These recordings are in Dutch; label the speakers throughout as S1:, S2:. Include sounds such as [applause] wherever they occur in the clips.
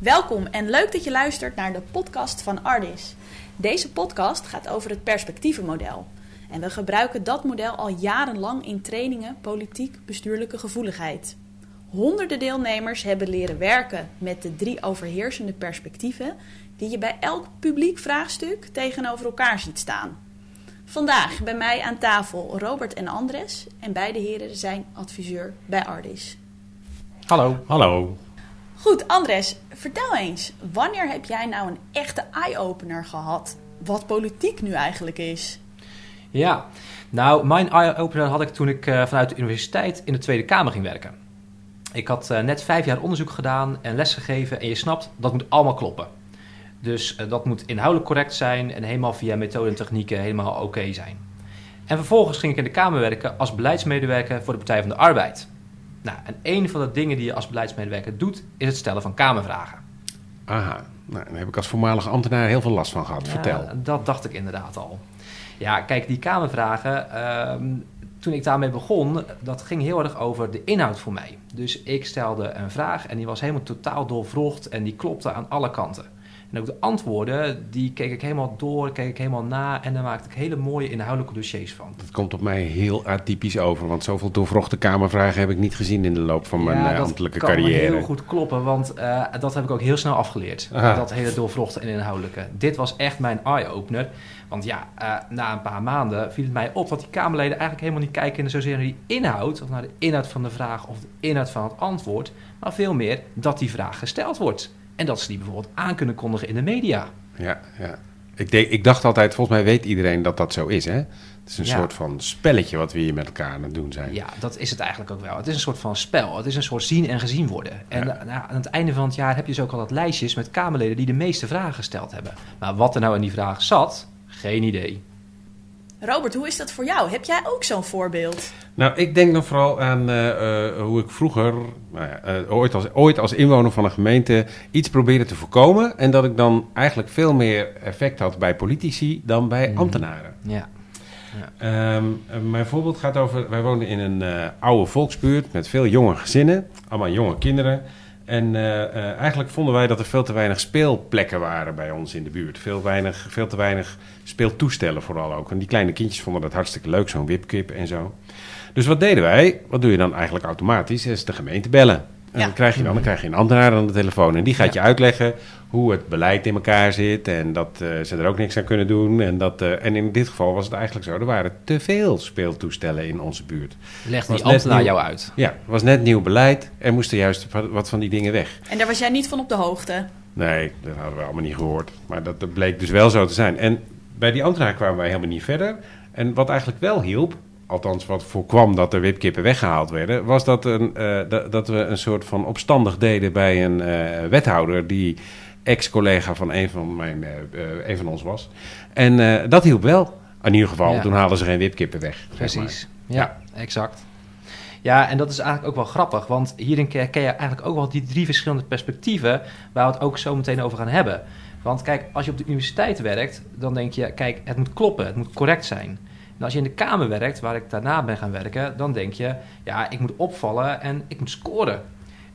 S1: Welkom en leuk dat je luistert naar de podcast van Ardis. Deze podcast gaat over het perspectievenmodel. En we gebruiken dat model al jarenlang in trainingen politiek-bestuurlijke gevoeligheid. Honderden deelnemers hebben leren werken met de drie overheersende perspectieven die je bij elk publiek vraagstuk tegenover elkaar ziet staan. Vandaag bij mij aan tafel Robert en Andres en beide heren zijn adviseur bij Ardis.
S2: Hallo.
S3: Hallo.
S1: Goed, Andres, vertel eens, wanneer heb jij nou een echte eye-opener gehad wat politiek nu eigenlijk is?
S2: Ja, nou, mijn eye-opener had ik toen ik uh, vanuit de universiteit in de Tweede Kamer ging werken. Ik had uh, net vijf jaar onderzoek gedaan en lesgegeven en je snapt, dat moet allemaal kloppen. Dus uh, dat moet inhoudelijk correct zijn en helemaal via methoden en technieken helemaal oké zijn. En vervolgens ging ik in de Kamer werken als beleidsmedewerker voor de Partij van de Arbeid. Nou, en een van de dingen die je als beleidsmedewerker doet, is het stellen van Kamervragen.
S3: Aha, nou, daar heb ik als voormalig ambtenaar heel veel last van gehad.
S2: Ja,
S3: Vertel.
S2: Dat dacht ik inderdaad al. Ja, kijk, die Kamervragen, uh, toen ik daarmee begon, dat ging heel erg over de inhoud voor mij. Dus ik stelde een vraag en die was helemaal totaal doorvrocht en die klopte aan alle kanten. En ook de antwoorden, die keek ik helemaal door, keek ik helemaal na en daar maakte ik hele mooie inhoudelijke dossiers van.
S3: Dat komt op mij heel atypisch over, want zoveel doorvrochte kamervragen heb ik niet gezien in de loop van mijn
S2: ja,
S3: uh, ambtelijke
S2: dat kan
S3: carrière.
S2: heel goed kloppen, want uh, dat heb ik ook heel snel afgeleerd.
S3: Aha.
S2: Dat hele doorvrochte en inhoudelijke. Dit was echt mijn eye-opener. Want ja, uh, na een paar maanden viel het mij op dat die Kamerleden eigenlijk helemaal niet kijken zozeer naar die inhoud, of naar de inhoud van de vraag of de inhoud van het antwoord, maar veel meer dat die vraag gesteld wordt. En dat ze die bijvoorbeeld aan kunnen kondigen in de media.
S3: Ja, ja. Ik, denk, ik dacht altijd, volgens mij weet iedereen dat dat zo is. Hè? Het is een
S2: Ja.
S3: soort van spelletje wat we hier met elkaar aan het doen zijn.
S2: Ja, dat is het eigenlijk ook wel. Het is een soort van spel. Het is een soort zien en gezien worden. En
S3: Ja.
S2: nou, aan het einde van het jaar heb je dus ook altijd lijstjes met Kamerleden die de meeste vragen gesteld hebben. Maar wat er nou in die vraag zat, geen idee.
S1: Robert, hoe is dat voor jou? Heb jij ook zo'n voorbeeld?
S3: Nou, ik denk dan vooral aan eh, eh, hoe ik vroeger, nou ja, eh, ooit, als, ooit als inwoner van een gemeente, iets probeerde te voorkomen. En dat ik dan eigenlijk veel meer effect had bij politici dan bij
S2: Mhm.
S3: ambtenaren.
S2: Ja.
S3: Ehm, eh, mijn voorbeeld gaat over, wij woonden in een eh, oude volksbuurt met veel jonge gezinnen, allemaal jonge kinderen. En eh, eh, eigenlijk vonden wij dat er veel te weinig speelplekken waren bij ons in de buurt. Veel, weinig, veel te weinig speeltoestellen vooral ook. En die kleine kindjes vonden dat hartstikke leuk, zo'n wipkip en zo. Dus wat deden wij? Wat doe je dan eigenlijk automatisch? Is de gemeente bellen. En
S1: Ja.
S3: dan krijg je dan, dan krijg je een ambtenaar aan de telefoon. En die gaat
S2: Ja.
S3: je uitleggen hoe het beleid in elkaar zit. En dat eh, ze er ook niks aan kunnen doen. En, dat, eh, en in dit geval was het eigenlijk zo. Er waren te veel speeltoestellen in onze buurt.
S2: Legt
S3: Was
S2: die
S3: net
S2: ambtenaar jou uit.
S3: Ja, het was net nieuw beleid. Er moesten juist wat van die dingen weg.
S1: En daar was jij niet van op de hoogte.
S3: Nee, dat hadden we allemaal niet gehoord. Maar dat, dat bleek dus wel zo te zijn. En bij die ambtenaar kwamen wij helemaal niet verder. En wat eigenlijk wel hielp, althans wat voorkwam dat er wipkippen weggehaald werden, was dat, een, eh, dat, dat we een soort van opstandig deden bij een eh, wethouder die ex-collega van een van, mijn, eh, eh, een van ons was. En eh, dat hielp wel. In ieder geval,
S2: Ja.
S3: toen haalden ze geen wipkippen weg. zeg
S2: Precies.
S3: maar.
S2: Ja, exact. Ja, en dat is eigenlijk ook wel grappig, want hierin herken je eigenlijk ook wel die drie verschillende perspectieven waar we het ook zo meteen over gaan hebben. Want kijk, als je op de universiteit werkt, dan denk je, kijk, het moet kloppen, het moet correct zijn. En als je in de Kamer werkt, waar ik daarna ben gaan werken, dan denk je, ja, ik moet opvallen en ik moet scoren.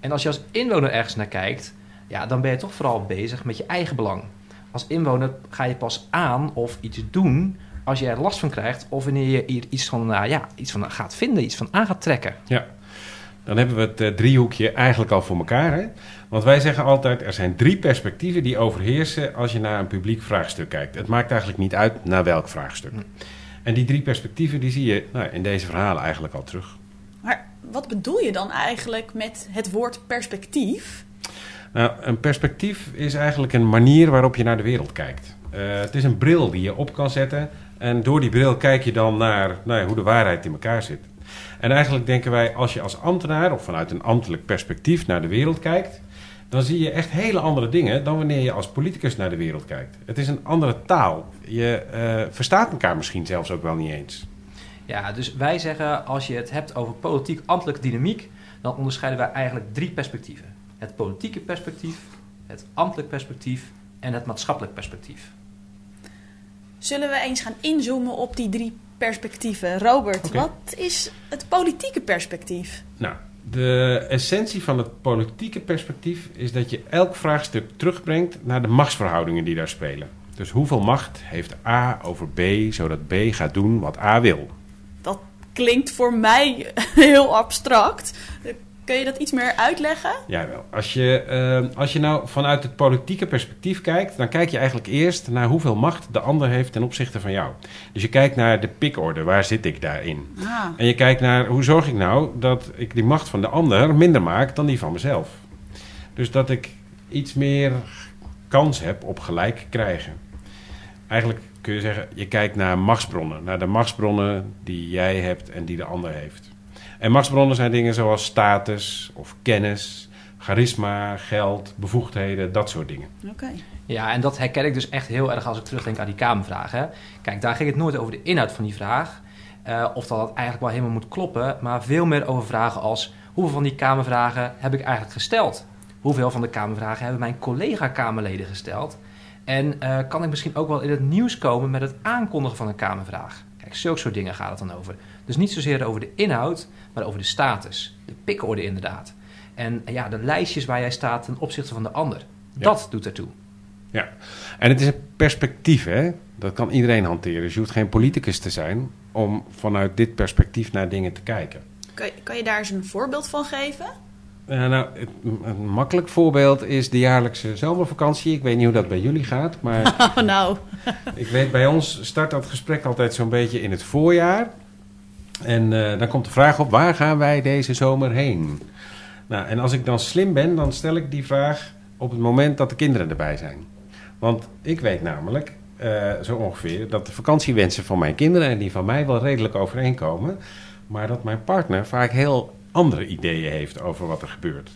S2: En als je als inwoner ergens naar kijkt, ja, dan ben je toch vooral bezig met je eigen belang. Als inwoner ga je pas aan of iets doen als je er last van krijgt of wanneer je hier iets van, nou ja, iets van gaat vinden, iets van aan gaat trekken.
S3: Ja, dan hebben we het eh, driehoekje eigenlijk al voor elkaar. Hè? Want wij zeggen altijd, er zijn drie perspectieven die overheersen als je naar een publiek vraagstuk kijkt. Het maakt eigenlijk niet uit naar welk vraagstuk.
S2: Hm.
S3: En die drie perspectieven die zie je nou, in deze verhalen eigenlijk al terug.
S1: Maar wat bedoel je dan eigenlijk met het woord perspectief?
S3: Nou, een perspectief is eigenlijk een manier waarop je naar de wereld kijkt. Eh, het is een bril die je op kan zetten. En door die bril kijk je dan naar nou ja, hoe de waarheid in elkaar zit. En eigenlijk denken wij, als je als ambtenaar of vanuit een ambtelijk perspectief naar de wereld kijkt, dan zie je echt hele andere dingen dan wanneer je als politicus naar de wereld kijkt. Het is een andere taal. Je eh, verstaat elkaar misschien zelfs ook wel niet eens.
S2: Ja, dus wij zeggen als je het hebt over politiek-ambtelijke dynamiek, dan onderscheiden wij eigenlijk drie perspectieven. Het politieke perspectief, het ambtelijk perspectief en het maatschappelijk perspectief.
S1: Zullen we eens gaan inzoomen op die drie perspectieven? Robert, wat is het politieke perspectief?
S3: Nou, De essentie van het politieke perspectief is dat je elk vraagstuk terugbrengt naar de machtsverhoudingen die daar spelen. Dus hoeveel macht heeft A over B, zodat B gaat doen wat A wil?
S1: Dat klinkt voor mij [laughs] heel abstract. Kun je dat iets meer uitleggen?
S3: Ja, wel. Als je, eh, als je nou vanuit het politieke perspectief kijkt, dan kijk je eigenlijk eerst naar hoeveel macht de ander heeft ten opzichte van jou. Dus je kijkt naar de pikorde, waar zit ik daarin?
S1: Ah,
S3: En je kijkt naar hoe zorg ik nou dat ik die macht van de ander minder maak dan die van mezelf. Dus dat ik iets meer kans heb op gelijk krijgen. Eigenlijk kun je zeggen, je kijkt naar machtsbronnen. Naar de machtsbronnen die jij hebt en die de ander heeft. En machtsbronnen zijn dingen zoals status of kennis, charisma, geld, bevoegdheden, dat soort dingen.
S1: oké.
S2: Ja, en dat herken ik dus echt heel erg als ik terugdenk aan die Kamervraag. Hè. Kijk, daar ging het nooit over de inhoud van die vraag. eh, of dat het eigenlijk wel helemaal moet kloppen. Maar veel meer over vragen als... hoeveel van die Kamervragen heb ik eigenlijk gesteld? Hoeveel van de Kamervragen hebben mijn collega-Kamerleden gesteld? En eh, kan ik misschien ook wel in het nieuws komen met het aankondigen van een Kamervraag? Kijk, zulke soort dingen gaat het dan over. Dus niet zozeer over de inhoud, maar over de status. De pikorde inderdaad. En ja, de lijstjes waar jij staat ten opzichte van de ander.
S3: Ja.
S2: Dat doet ertoe.
S3: Ja, en het is een perspectief, hè? Dat kan iedereen hanteren. Dus je hoeft geen politicus te zijn om vanuit dit perspectief naar dingen te kijken.
S1: Kan, je- kan je daar eens een voorbeeld van geven?
S3: Ja, nou, het- een makkelijk voorbeeld is de jaarlijkse zomervakantie. Ik weet niet hoe dat bij jullie gaat, maar [laughs]
S1: Oh, nou. [laughs]
S3: ik weet bij ons start dat gesprek altijd zo'n beetje in het voorjaar. En eh, dan komt de vraag op, waar gaan wij deze zomer heen? Nou, en als ik dan slim ben, dan stel ik die vraag op het moment dat de kinderen erbij zijn. Want ik weet namelijk, eh, zo ongeveer, dat de vakantiewensen van mijn kinderen en die van mij wel redelijk overeenkomen. Maar dat mijn partner vaak heel andere ideeën heeft over wat er gebeurt.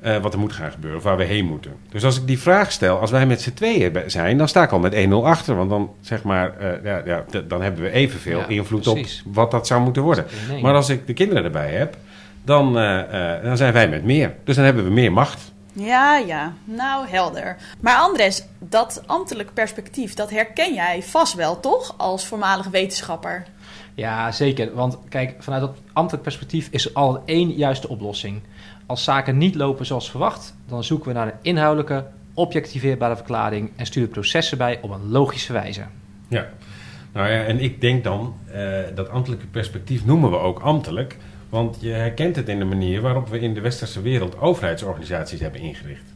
S3: Eh, wat er moet gaan gebeuren, of waar we heen moeten. Dus als ik die vraag stel, als wij met z'n tweeën zijn, dan sta ik al met 1-0 achter. Want dan, zeg maar, eh, ja, ja, d- dan hebben we evenveel
S2: Ja,
S3: invloed
S2: precies.
S3: op wat dat zou moeten worden.
S2: Nee.
S3: Maar als ik de kinderen erbij heb, dan, eh, eh, dan zijn wij met meer. Dus dan hebben we meer macht.
S1: Ja, ja. Nou, helder. Maar Andres, dat ambtelijk perspectief, dat herken jij vast wel, toch? Als voormalig wetenschapper.
S2: Ja, zeker. Want kijk, vanuit dat ambtelijk perspectief is er al één juiste oplossing. Als zaken niet lopen zoals verwacht, dan zoeken we naar een inhoudelijke, objectiveerbare verklaring en sturen processen bij op een logische wijze.
S3: Ja. Nou ja, en ik denk dan, eh, dat ambtelijke perspectief noemen we ook ambtelijk. Want je herkent het in de manier waarop we in de westerse wereld overheidsorganisaties hebben ingericht.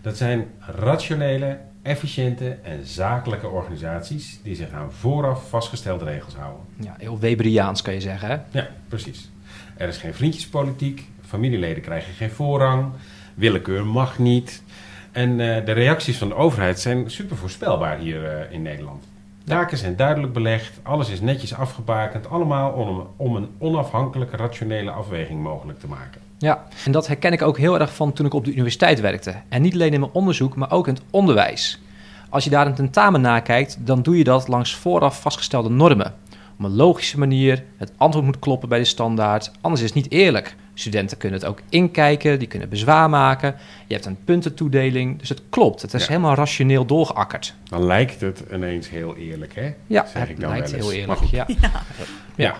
S3: Dat zijn rationele, efficiënte en zakelijke organisaties die zich aan vooraf vastgestelde regels houden.
S2: Ja, heel Weberiaans kan je zeggen. Hè?
S3: Ja, precies. Er is geen vriendjespolitiek, familieleden krijgen geen voorrang, willekeur mag niet. En eh, de reacties van de overheid zijn super voorspelbaar hier eh, in Nederland. Taken zijn duidelijk belegd, alles is netjes afgebakend, allemaal om, om een onafhankelijke rationele afweging mogelijk te maken.
S2: Ja, en dat herken ik ook heel erg van toen ik op de universiteit werkte. En niet alleen in mijn onderzoek, maar ook in het onderwijs. Als je daar een tentamen nakijkt, dan doe je dat langs vooraf vastgestelde normen. Op een logische manier, het antwoord moet kloppen bij de standaard, anders is het niet eerlijk. Studenten kunnen het ook inkijken, die kunnen bezwaar maken. Je hebt een puntentoedeling, dus het klopt. Het is
S3: Ja.
S2: helemaal rationeel doorgeakkerd.
S3: Dan lijkt het ineens heel eerlijk, hè?
S2: Ja,
S3: Zeg ik dan
S2: lijkt
S3: wel eens.
S2: heel eerlijk. [laughs] Ja.
S3: Ja.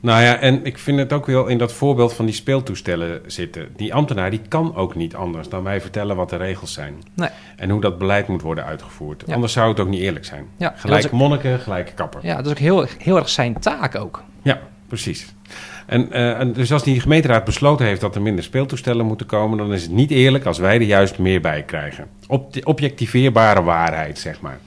S3: Nou ja, en ik vind het ook wel in dat voorbeeld van die speeltoestellen zitten. Die ambtenaar die kan ook niet anders dan wij vertellen wat de regels zijn.
S2: Nee.
S3: En hoe dat beleid moet worden uitgevoerd.
S2: Ja.
S3: Anders zou het ook niet eerlijk zijn.
S2: Ja,
S3: Gelijk
S2: ook-
S3: monniken, gelijk kapper.
S2: ja, dat is ook heel, heel erg zijn taak ook.
S3: Ja, precies. En, eh, en dus als die gemeenteraad besloten heeft dat er minder speeltoestellen moeten komen, dan is het niet eerlijk als wij er juist meer bij krijgen. Op de objectiveerbare waarheid, zeg maar.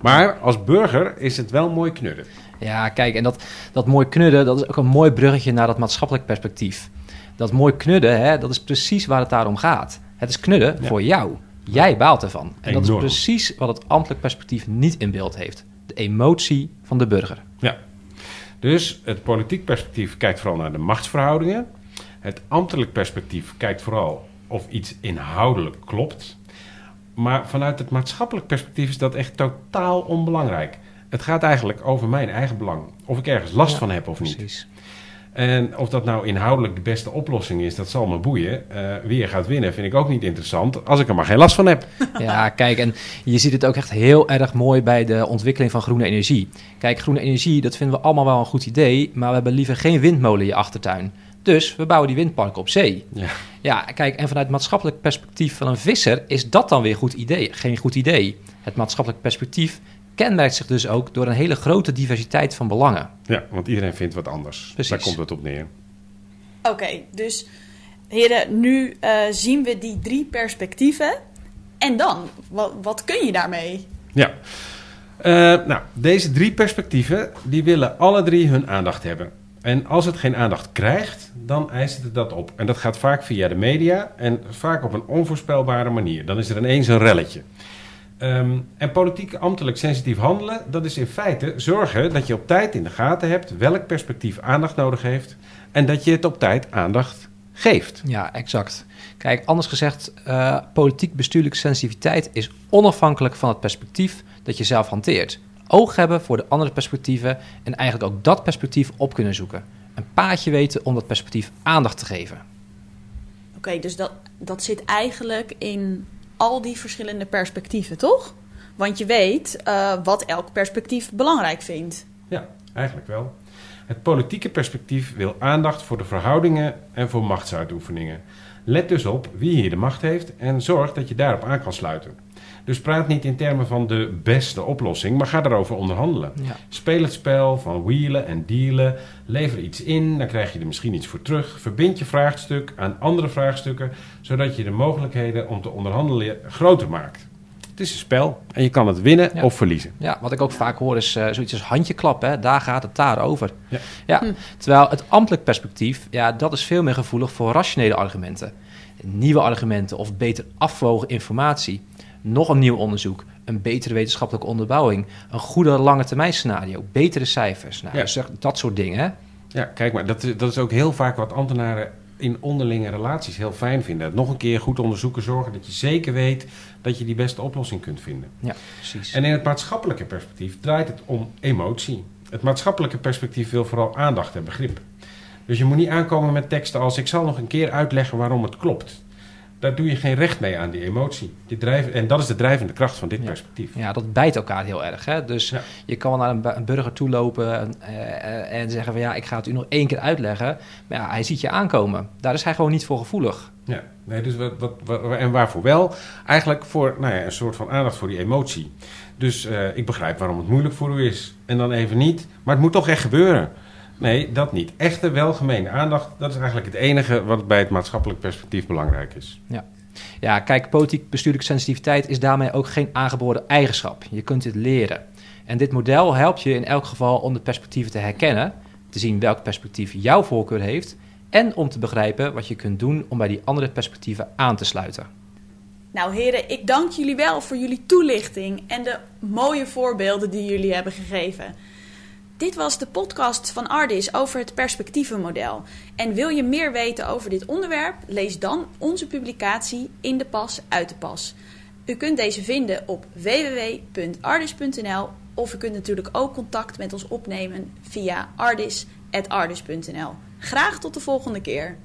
S3: Maar als burger is het wel mooi knudden.
S2: Ja, kijk, en dat, dat mooi knudden, dat is ook een mooi bruggetje naar dat maatschappelijk perspectief. Dat mooi knudden, hè, dat is precies waar het daarom gaat. Het is knudden
S3: Ja.
S2: voor jou. Jij baalt ervan. En dat is precies wat het ambtelijk perspectief niet in beeld heeft. De emotie van de burger.
S3: Dus het politiek perspectief kijkt vooral naar de machtsverhoudingen. Het ambtelijk perspectief kijkt vooral of iets inhoudelijk klopt. Maar vanuit het maatschappelijk perspectief is dat echt totaal onbelangrijk. Het gaat eigenlijk over mijn eigen belang. Of ik ergens last
S2: Ja,
S3: van heb of niet. En of dat nou inhoudelijk de beste oplossing is, dat zal me boeien. Eh, wie er gaat winnen vind ik ook niet interessant, als ik er maar geen last van heb. [laughs]
S2: Ja, kijk, en je ziet het ook echt heel erg mooi bij de ontwikkeling van groene energie. Kijk, groene energie, dat vinden we allemaal wel een goed idee, maar we hebben liever geen windmolen in je achtertuin. Dus we bouwen die windparken op zee.
S3: Ja.
S2: Ja, kijk, en vanuit het maatschappelijk perspectief van een visser is dat dan weer goed idee, geen goed idee. Het maatschappelijk perspectief kenmerkt zich dus ook door een hele grote diversiteit van belangen.
S3: ja, want iedereen vindt wat anders.
S2: Precies.
S3: Daar komt het op neer.
S1: Oké, dus heren, nu eh, zien we die drie perspectieven. En dan, wat, wat kun je daarmee?
S3: Ja. Eh, nou, deze drie perspectieven, die willen alle drie hun aandacht hebben. En als het geen aandacht krijgt, dan eist het dat op. En dat gaat vaak via de media en vaak op een onvoorspelbare manier. Dan is er ineens een relletje. Ehm, en politiek ambtelijk sensitief handelen, dat is in feite zorgen dat je op tijd in de gaten hebt welk perspectief aandacht nodig heeft. En dat je het op tijd aandacht geeft.
S2: Ja, exact. Kijk, anders gezegd, eh, politiek bestuurlijke sensitiviteit is onafhankelijk van het perspectief dat je zelf hanteert. Oog hebben voor de andere perspectieven en eigenlijk ook dat perspectief op kunnen zoeken. Een paadje weten om dat perspectief aandacht te geven.
S1: Oké, dus dat, dat zit eigenlijk in al die verschillende perspectieven, toch? Want je weet eh, wat elk perspectief belangrijk vindt.
S3: Ja, eigenlijk wel. Het politieke perspectief wil aandacht voor de verhoudingen en voor machtsuitoefeningen. Let dus op wie hier de macht heeft en zorg dat je daarop aan kan sluiten. Dus praat niet in termen van de beste oplossing, maar ga daarover onderhandelen.
S2: Ja.
S3: Speel het spel van wheelen en dealen. Lever iets in, dan krijg je er misschien iets voor terug. Verbind je vraagstuk aan andere vraagstukken, zodat je de mogelijkheden om te onderhandelen groter maakt. Het is een spel en je kan het winnen
S2: Ja.
S3: of verliezen.
S2: Ja, wat ik ook vaak hoor is eh, zoiets als handjeklap, hè? daar gaat het daar over.
S3: Ja.
S2: Ja, Terwijl het ambtelijk perspectief, ja, dat is veel meer gevoelig voor rationele argumenten. Nieuwe argumenten of beter afwogen informatie. Nog een nieuw onderzoek, een betere wetenschappelijke onderbouwing, een goede lange termijn scenario, betere cijfers. Nou,
S3: Ja.
S2: dat soort dingen.
S3: Ja, kijk maar, dat, is- dat is ook heel vaak wat ambtenaren in onderlinge relaties heel fijn vinden. Nog een keer goed onderzoeken, zorgen dat je zeker weet dat je die beste oplossing kunt vinden.
S2: Ja, precies.
S3: En in het maatschappelijke perspectief draait het om emotie. Het maatschappelijke perspectief wil vooral aandacht en begrip. Dus je moet niet aankomen met teksten als ik zal nog een keer uitleggen waarom het klopt. Daar doe je geen recht mee aan die emotie. Die drijf, en dat is de drijvende kracht van dit
S2: Ja.
S3: perspectief.
S2: Ja, dat bijt elkaar heel erg. Hè? Dus
S3: Ja.
S2: je kan wel naar een, bu- een burger toe lopen en, eh, en zeggen van ja, ik ga het u nog één keer uitleggen. Maar ja, hij ziet je aankomen. Daar is hij gewoon niet voor gevoelig.
S3: Ja, nee, dus wat, wat, wat- en waarvoor wel? Eigenlijk voor nou ja, een soort van aandacht voor die emotie. Dus eh, ik begrijp waarom het moeilijk voor u is. En dan even niet. Maar het moet toch echt gebeuren. Nee, dat niet. Echte welgemeende aandacht, dat is eigenlijk het enige wat bij het maatschappelijk perspectief belangrijk is.
S2: Ja, kijk, politiek bestuurlijke sensitiviteit is daarmee ook geen aangeboren eigenschap. Je kunt dit leren. En dit model helpt je in elk geval om de perspectieven te herkennen, te zien welk perspectief jouw voorkeur heeft en om te begrijpen wat je kunt doen om bij die andere perspectieven aan te sluiten.
S1: Nou heren, ik dank jullie wel voor jullie toelichting en de mooie voorbeelden die jullie hebben gegeven. Dit was de podcast van Ardis over het perspectievenmodel. En wil je meer weten over dit onderwerp? Lees dan onze publicatie In de Pas, Uit de Pas. U kunt deze vinden op www.ardis.nl of u kunt natuurlijk ook contact met ons opnemen via ardis.ardis.nl. Graag tot de volgende keer.